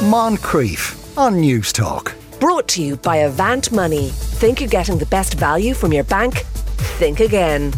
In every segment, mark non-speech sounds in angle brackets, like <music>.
Moncrieff on Newstalk. Brought to you by Avant Money. Think you're getting the best value from your bank? Think again.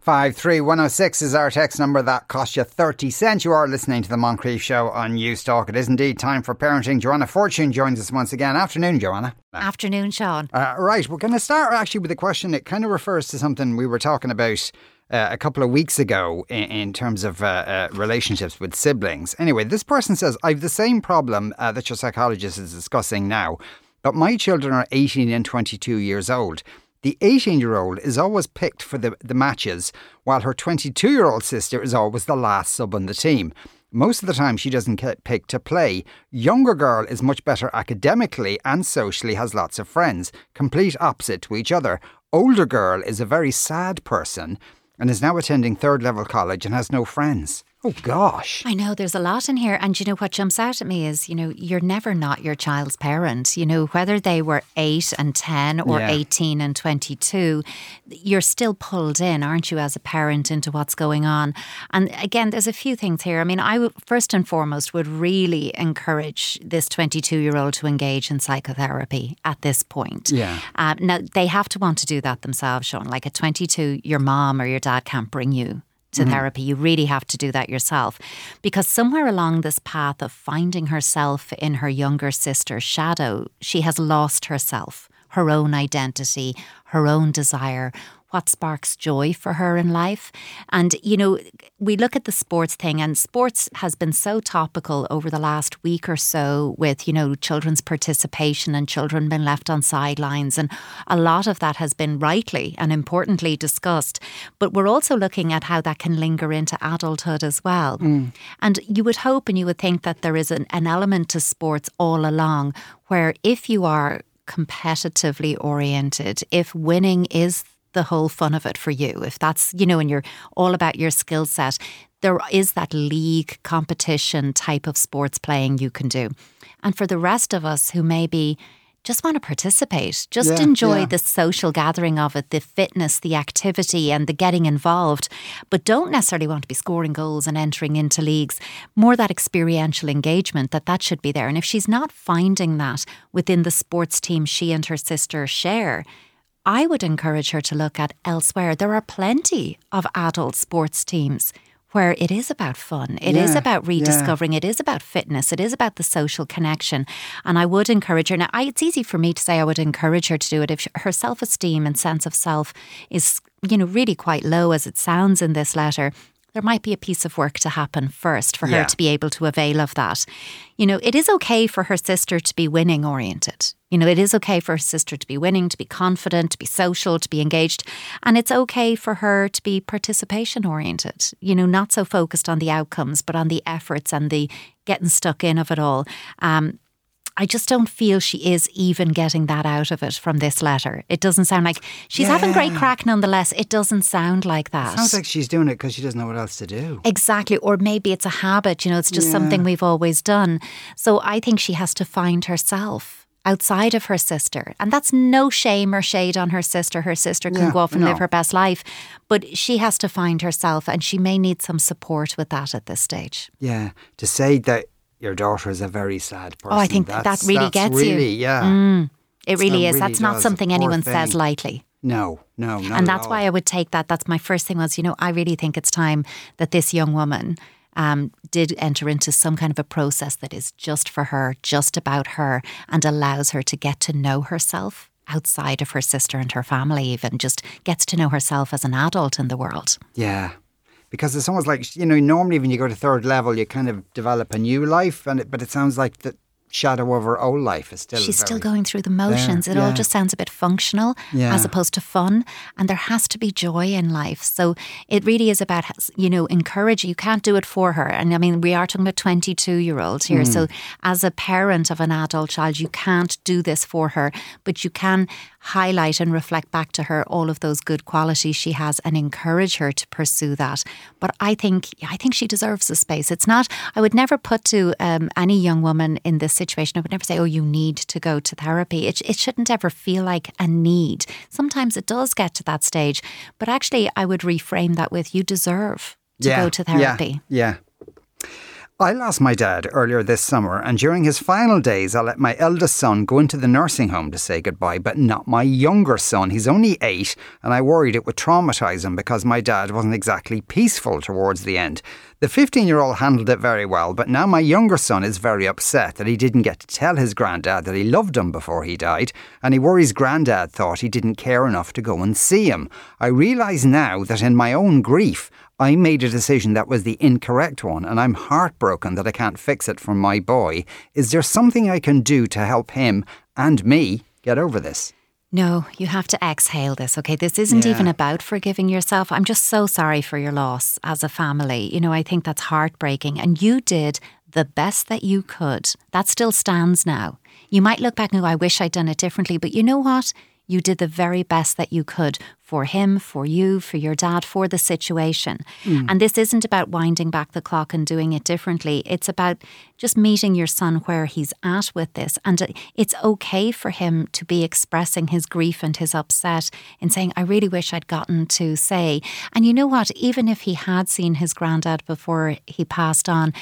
53106 is our text number that cost you 30 cents. You are listening to the Moncrieff Show on Newstalk. It is indeed time for parenting. Joanna Fortune joins us once again. Afternoon, Joanna. Afternoon, Sean. Uh, right, we're going to start actually with a question. It kind of refers to something we were talking about uh, a couple of weeks ago in, in terms of uh, uh, relationships with siblings. Anyway, this person says, I have the same problem uh, that your psychologist is discussing now, but my children are 18 and 22 years old. The 18 year old is always picked for the, the matches, while her 22 year old sister is always the last sub on the team. Most of the time, she doesn't get picked to play. Younger girl is much better academically and socially, has lots of friends, complete opposite to each other. Older girl is a very sad person and is now attending third level college and has no friends. Oh gosh. I know there's a lot in here. And you know what jumps out at me is, you know, you're never not your child's parent. You know, whether they were eight and 10 or Yeah. 18 and 22, you're still pulled in, aren't you, as a parent into what's going on. And again, there's a few things here. I mean, I would first and foremost would really encourage this 22 year old to engage in psychotherapy at this point. Yeah. Uh, now, they have to want to do that themselves, Sean. Like at 22, your mom or your dad can't bring you to mm-hmm. therapy. You really have to do that yourself. Because somewhere along this path of finding herself in her younger sister's shadow, she has lost herself, her own identity, her own desire. What sparks joy for her in life? And, you know, we look at the sports thing, and sports has been so topical over the last week or so with, you know, children's participation and children being left on sidelines. And a lot of that has been rightly and importantly discussed. But we're also looking at how that can linger into adulthood as well. Mm. And you would hope and you would think that there is an, an element to sports all along where if you are competitively oriented, if winning is the whole fun of it for you, if that's, you know, and you're all about your skill set, there is that league competition type of sports playing you can do. And for the rest of us who maybe just want to participate, just Yeah, enjoy yeah. the social gathering of it, the fitness, the activity, and the getting involved, but don't necessarily want to be scoring goals and entering into leagues. More that experiential engagement that that should be there. And if she's not finding that within the sports team she and her sister share, I would encourage her to look at elsewhere. There are plenty of adult sports teams where it is about fun. It is Yeah, about yeah. rediscovering. It is about fitness. It is about the social connection. And I would encourage her. Now, I, it's easy for me to say I would encourage her to do it if her self esteem and sense of self is, you know, really quite low as it sounds in this letter. There might be a piece of work to happen first for Yeah. her to be able to avail of that. You know, it is okay for her sister to be winning oriented. You know, it is okay for her sister to be winning, to be confident, to be social, to be engaged. And it's okay for her to be participation oriented, you know, not so focused on the outcomes, but on the efforts and the getting stuck in of it all. Um, I just don't feel she is even getting that out of it from this letter. It doesn't sound like she's having great crack nonetheless. It doesn't sound like that. Sounds like she's doing it because she doesn't know what else to do. Exactly. Or maybe it's a habit, you know, it's just something we've always done. So I think she has to find herself outside of her sister. And that's no shame or shade on her sister. Her sister can Yeah, go off and no. live her best life. But she has to find herself and she may need some support with that at this stage. Yeah. To say that your daughter is a very sad person. Oh, I think that that's- really that's gets you. really, Yeah. It really That is. really That's not something anyone says lightly. No, no, and at that's why I would take that. That's my first thing was, you know, I really think it's time that this young woman um, did enter into some kind of a process that is just for her, just about her, and allows her to get to know herself outside of her sister and her family, even just gets to know herself as an adult in the world. Yeah. Because it's almost like, you know, normally when you go to third level, you kind of develop a new life, and it, but it sounds like the shadow of her old life is still. She's still going through the motions. There, it all just sounds a bit functional Yeah. as opposed to fun. And there has to be joy in life. So it really is about, you know, encourage. You can't do it for her. And I mean, we are talking about 22 year olds here. So Hmm. as a parent of an adult child, you can't do this for her, but you can highlight and reflect back to her all of those good qualities she has and encourage her to pursue that. But I think I think she deserves the space. It's not I would never put to um, any young woman in this situation, I would never say, Oh, you need to go to therapy. It it shouldn't ever feel like a need. Sometimes it does get to that stage. But actually I would reframe that with you deserve to yeah, go to yeah, therapy. Yeah. I lost my dad earlier this summer, and during his final days, I let my eldest son go into the nursing home to say goodbye, but not my younger son. He's only eight, and I worried it would traumatise him because my dad wasn't exactly peaceful towards the end. The 15 year old handled it very well, but now my younger son is very upset that he didn't get to tell his granddad that he loved him before he died, and he worries granddad thought he didn't care enough to go and see him. I realise now that in my own grief, I made a decision that was the incorrect one, and I'm heartbroken that I can't fix it for my boy. Is there something I can do to help him and me get over this? No, you have to exhale this, okay? This isn't Yeah. even about forgiving yourself. I'm just so sorry for your loss as a family. You know, I think that's heartbreaking. And you did the best that you could. That still stands now. You might look back and go, I wish I'd done it differently. But you know what? You did the very best that you could for him, for you, for your dad, for the situation. Hmm. And this isn't about winding back the clock and doing it differently. It's about just meeting your son where he's at with this. And it's okay for him to be expressing his grief and his upset in saying, I really wish I'd gotten to say. And you know what? Even if he had seen his granddad before he passed on,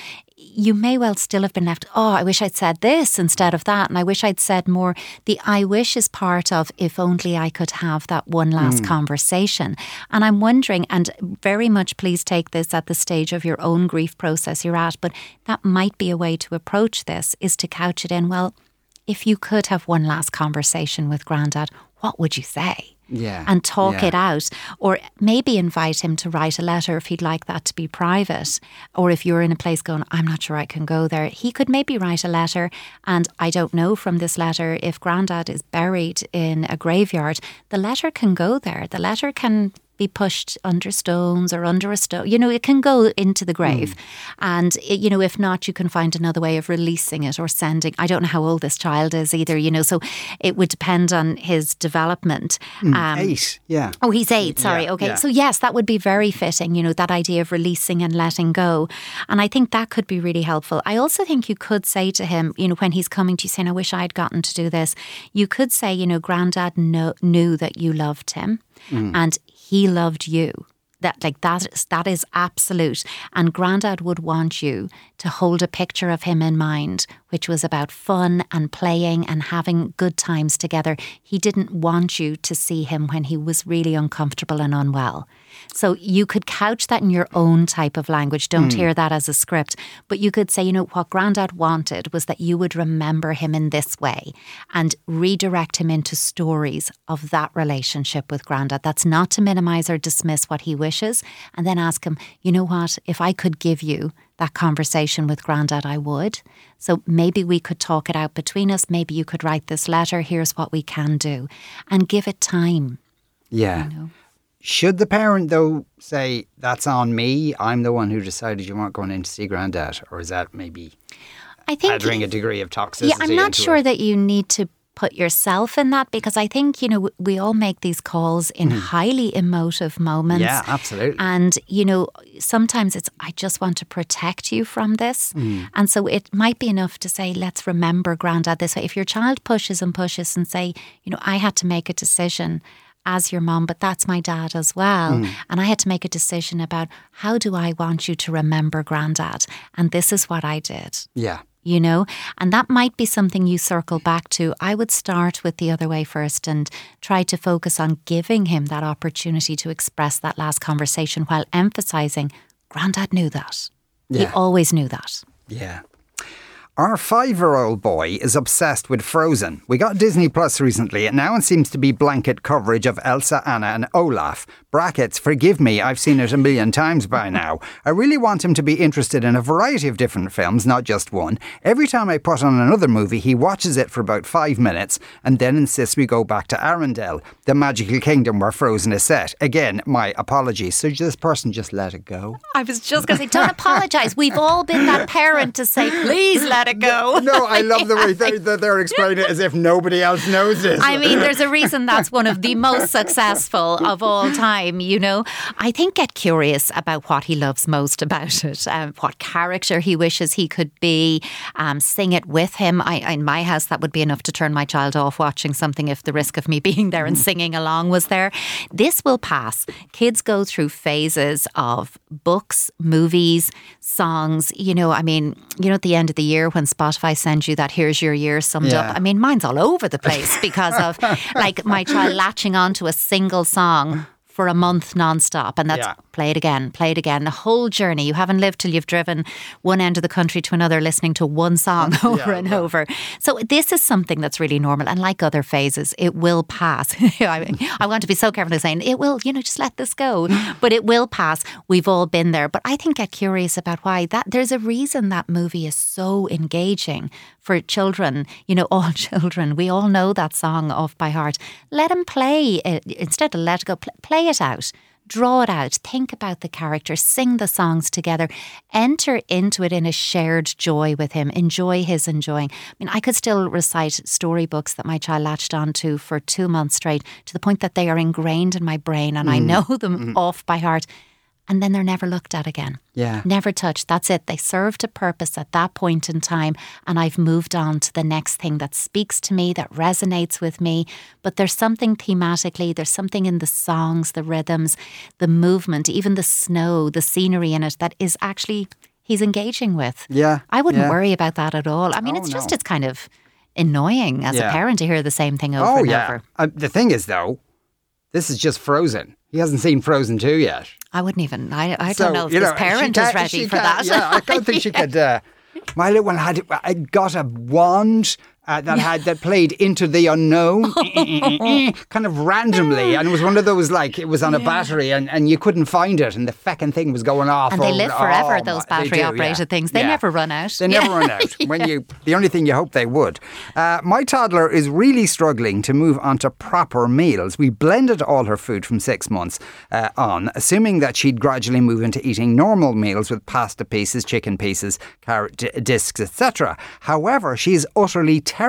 you may well still have been left, oh, I wish I'd said this instead of that. And I wish I'd said more. The I wish is part of if only I could have that one last conversation. And I'm wondering, and very much please take this at the stage of your own grief process you're at, but that might be a way to approach this is to couch it in, well, if you could have one last conversation with Grandad, what would you say? Yeah, And talk yeah. it out. Or maybe invite him to write a letter if he'd like that to be private. Or if you're in a place going, I'm not sure I can go there, he could maybe write a letter. And I don't know from this letter if Grandad is buried in a graveyard, the letter can go there. The letter can be pushed under stones or under a stone. You know, it can go into the grave. And, it, you know, if not, you can find another way of releasing it or sending. I don't know how old this child is either, you know, so it would depend on his development. Um, Eight, yeah. Oh, he's eight. Sorry. Yeah, okay. yeah. So, yes, that would be very fitting, you know, that idea of releasing and letting go. And I think that could be really helpful. I also think you could say to him, you know, when he's coming to you saying, I wish I'd gotten to do this, you could say, you know, Grandad kno- knew that you loved him Mm. and he loved you. That like that is that is absolute. And Grandad would want you to hold a picture of him in mind, which was about fun and playing and having good times together. He didn't want you to see him when he was really uncomfortable and unwell. So you could couch that in your own type of language. Don't hmm. hear that as a script. But you could say, you know, what Grandad wanted was that you would remember him in this way and redirect him into stories of that relationship with Grandad. That's not to minimize or dismiss what he wishes. And then ask him, you know what, if I could give you that conversation with Grandad, I would. So maybe we could talk it out between us. Maybe you could write this letter. Here's what we can do. And give it time. Yeah. Should the parent, though, say, that's on me, I'm the one who decided you weren't going in to see granddad? Or is that maybe I think adding a degree of toxicity? Yeah, I'm not sure it? that you need to put yourself in that because I think, you know, we all make these calls in highly emotive moments. Yeah, absolutely. And, you know, sometimes it's, I just want to protect you from this. Mm. And so it might be enough to say, let's remember Grandad this way. If your child pushes and pushes and say, you know, I had to make a decision as your mom, but that's my dad as well. Mm. And I had to make a decision about how do I want you to remember Grandad? And this is what I did Yeah. You know? And that might be something you circle back to. I would start with the other way first and try to focus on giving him that opportunity to express that last conversation while emphasizing Grandad knew that. He always knew that. Yeah. Our five year old boy is obsessed with Frozen. We got Disney Plus recently, and now it seems to be blanket coverage of Elsa, Anna, and Olaf. Brackets, forgive me, I've seen it a million times by now. I really want him to be interested in a variety of different films, not just one. Every time I put on another movie, he watches it for about five minutes and then insists we go back to Arendelle, the magical kingdom where Frozen is set. Again, my apologies. So this person just let it go? I was just going to say, don't <laughs> apologize. We've all been that parent to say, please let it it go. No, I <laughs> love the way they, that they're explaining it as if nobody else knows it. I mean, there's a <laughs> reason that's one of the most successful of all time, you know. I think get curious about what he loves most about it, um, what character he wishes he could be, um, sing it with him. I, in my house, that would be enough to turn my child off watching something if the risk of me <laughs> being there and singing along was there. This will pass. Kids go through phases of books, movies, songs. You know, I mean, you know, at the end of the year when Spotify sends you that here's your year summed Yeah. up. I mean, mine's all over the place <laughs> because of like my child latching onto a single song for a month nonstop. And that's Yeah. Play it again, play it again. The whole journey. You haven't lived till you've driven one end of the country to another listening to one song <laughs> over and over. So this is something that's really normal. And like other phases, it will pass. <laughs> I, I want to be so careful in saying it will, you know, just let this go. <laughs> But it will pass. We've all been there. But I think get curious about why that there's a reason that movie is so engaging for children. You know, all children. We all know that song off by heart. Let them play it instead of let it go. Pl- play it out. Draw it out, think about the characters, sing the songs together, enter into it in a shared joy with him, enjoy his enjoying. I mean, I could still recite storybooks that my child latched onto for two months straight to the point that they are ingrained in my brain and I mm. know <laughs> them mm-hmm. off by heart. And then they're never looked at again. Yeah. Never touched. That's it. They served a purpose at that point in time. And I've moved on to the next thing that speaks to me, that resonates with me. But there's something thematically, there's something in the songs, the rhythms, the movement, even the snow, the scenery in it that is actually he's engaging with. Yeah, I wouldn't yeah. worry about that at all. I mean, Oh, it's just, no. it's kind of annoying as Yeah. a parent to hear the same thing over oh, and yeah. over. Uh, the thing is, though, this is just Frozen. He hasn't seen Frozen 2 yet. I wouldn't even, I, I So, don't know if this she parent is ready for that. Yeah, I don't think she could. Uh, my little one had I got a wand uh, that had that played into the unknown, <laughs> kind of randomly, and it was one of those like it was on a battery, and, and you couldn't find it, and the fecking thing was going off. And they live forever, oh, those battery do, operated yeah. things. They Yeah. never run out. They never run out. <laughs> When you, the only thing you hope they would. Uh, my toddler is really struggling to move onto proper meals. We blended all her food from six months uh, on, assuming that she'd gradually move into eating normal meals with pasta pieces, chicken pieces, carrot d- discs, etc. However, she is utterly terrified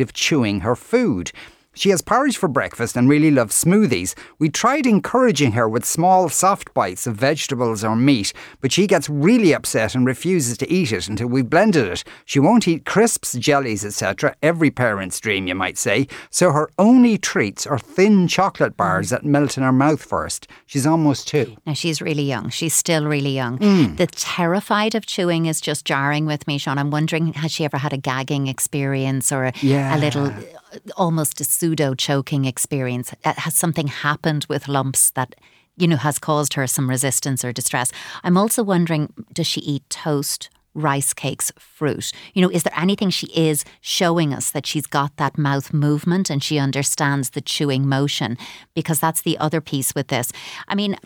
of chewing her food. She has porridge for breakfast and really loves smoothies. We tried encouraging her with small, soft bites of vegetables or meat, but she gets really upset and refuses to eat it until we've blended it. She won't eat crisps, jellies, etc. Every parent's dream, you might say. So her only treats are thin chocolate bars that melt in her mouth first. She's almost two. Now she's really young. She's still really young. Mm. The terrified of chewing is just jarring with me, Sean. I'm wondering has she ever had a gagging experience or a, Yeah. a little, almost a pseudo choking experience? Uh, Has something happened with lumps that you know has caused her some resistance or distress? I'm also wondering does she eat toast? Rice cakes, fruit. You know, is there anything she is showing us that she's got that mouth movement and she understands the chewing motion? Because that's the other piece with this. I mean,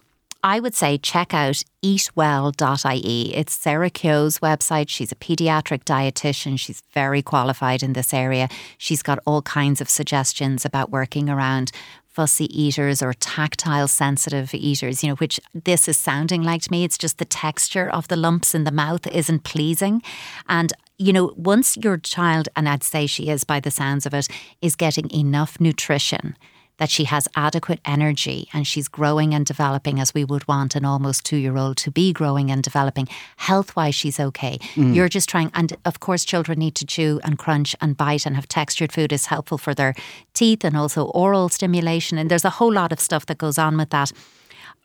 I would say check out eatwell.ie. It's Sarah Keogh's website. She's a pediatric dietitian. She's very qualified in this area. She's got all kinds of suggestions about working around fussy eaters or tactile sensitive eaters, you know, which this is sounding like to me. It's just the texture of the lumps in the mouth isn't pleasing. And you know, once your child, and I'd say she is by the sounds of it, is getting enough nutrition that she has adequate energy and she's growing and developing as we would want an almost two year old to be growing and developing. Health wise, she's okay. Mm. You're just trying, and of course, children need to chew and crunch and bite and have textured food is helpful for their teeth and also oral stimulation. And there's a whole lot of stuff that goes on with that.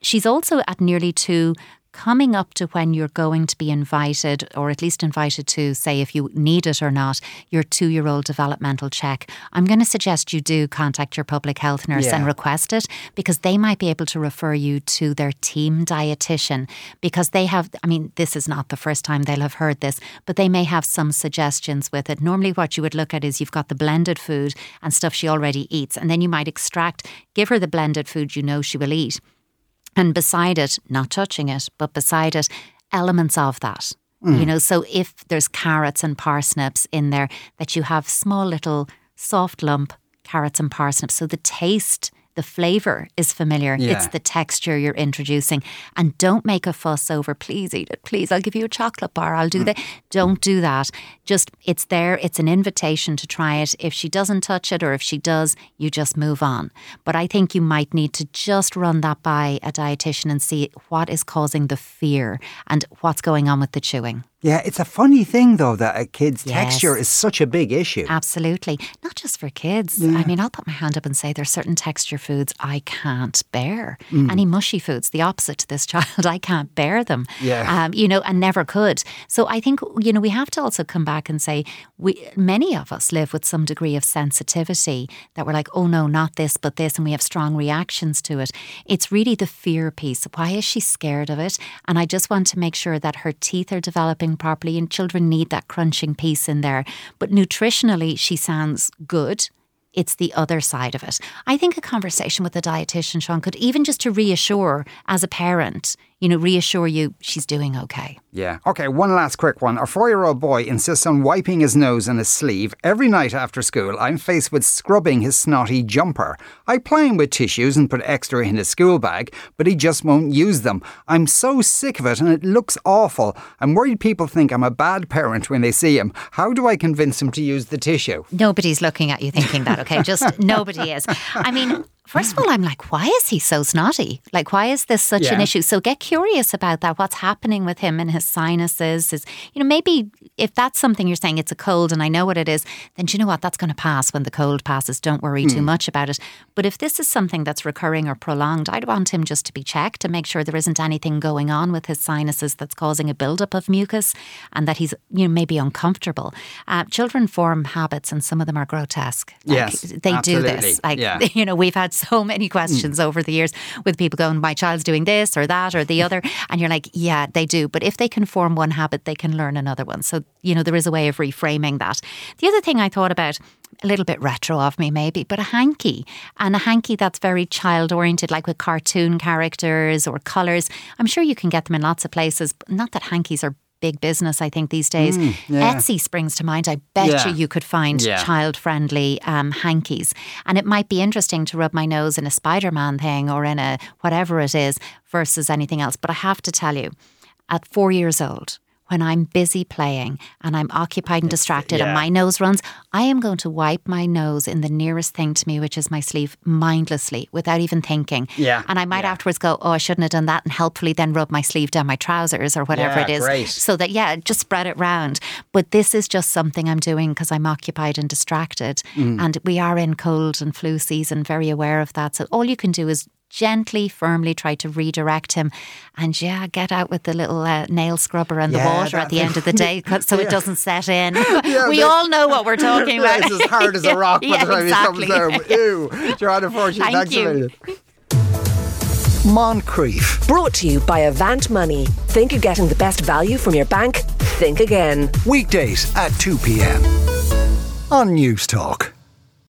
She's also at nearly two. Coming up to when you're going to be invited, or at least invited to say if you need it or not, your two year old developmental check. I'm going to suggest you do contact your public health nurse and request it because they might be able to refer you to their team dietitian because they have, I mean, this is not the first time they'll have heard this, but they may have some suggestions with it. Normally, what you would look at is you've got the blended food and stuff she already eats, and then you might extract, give her the blended food you know she will eat. And beside it, not touching it, but beside it, elements of that. Mm. You know, so if there's carrots and parsnips in there, that you have small little soft lump carrots and parsnips. So the taste the flavour is familiar. Yeah. It's the texture you're introducing. And don't make a fuss over, please eat it, please. I'll give you a chocolate bar. I'll do Mm. that. Don't do that. Just, it's there. It's an invitation to try it. If she doesn't touch it or if she does, you just move on. But I think you might need to just run that by a dietitian and see what is causing the fear and what's going on with the chewing. Yeah, it's a funny thing though that a kid's Yes. texture is such a big issue. Absolutely. Not just for kids. I mean, I'll put my hand up and say there's certain texture foods I can't bear. Mm. Any mushy foods, the opposite to this <laughs> child, I can't bear them. Yeah. Um, you know, and never could. So I think, you know, we have to also come back and say we many of us live with some degree of sensitivity that we're like, oh no, not this, but this, and we have strong reactions to it. It's really the fear piece. Why is she scared of it? And I just want to make sure that her teeth are developing properly and children need that crunching piece in there. But nutritionally, she sounds good. It's the other side of it. I think a conversation with a dietitian, Sean, could even just to reassure as a parent, you know, reassure you she's doing okay. Yeah. Okay, one last quick one. A four year old boy insists on wiping his nose and his sleeve. Every night after school, I'm faced with scrubbing his snotty jumper. I play him with tissues and put extra in his school bag, but he just won't use them. I'm so sick of it and it looks awful. I'm worried people think I'm a bad parent when they see him. How do I convince him to use the tissue? Nobody's looking at you thinking that, okay? Just <laughs> nobody is. I mean, first of all, I'm like, why is he so snotty? Like, why is this such an issue? So get curious about that. What's happening with him and his sinuses? Is you know maybe if that's something you're saying it's a cold and I know what it is, then do you know what? That's going to pass when the cold passes. Don't worry too much about it. But if this is something that's recurring or prolonged, I'd want him just to be checked to make sure there isn't anything going on with his sinuses that's causing a buildup of mucus and that he's you know maybe uncomfortable. Uh, children form habits and some of them are grotesque. Like, Yes, they do this. Like Yeah. <laughs> you know, we've had so <laughs> many questions over the years with people going, "My child's doing this or that or the other," <laughs> and you're like, "Yeah, they do." But if they can form one habit, they can learn another one. So you know, there is a way of reframing that. The other thing I thought about. A little bit retro of me, maybe, but a hanky and a hanky that's very child oriented, like with cartoon characters or colours. I'm sure you can get them in lots of places. But not that hankies are big business, I think, these days. yeah. Etsy springs to mind. I bet Yeah. you you could find Yeah. child friendly um, hankies. And it might be interesting to rub my nose in a Spider Man thing or in a whatever it is versus anything else. But I have to tell you, at four years old, when I'm busy playing and I'm occupied and distracted yeah. and my nose runs, I am going to wipe my nose in the nearest thing to me, which is my sleeve, mindlessly, without even thinking. Yeah, And I might yeah. afterwards go, oh, I shouldn't have done that, and helpfully then rub my sleeve down my trousers or whatever Yeah, it is. great. So that, yeah, just spread it round. But this is just something I'm doing because I'm occupied and distracted. Mm. And we are in cold and flu season, very aware of that. So all you can do is gently, firmly try to redirect him. And yeah, get out with the little uh, nail scrubber and Yeah, the water at the that- end of the <laughs> day so it doesn't set in. <laughs> we they- all know what we're talking about. it's as hard as a <laughs> rock by yeah, the time exactly. he comes home. Ew. Joanna Fortune, Thank thanks you. a million. Moncrieff. Brought to you by Avant Money. Think you're getting the best value from your bank? Think again. Weekdays at 2 p.m. on Newstalk.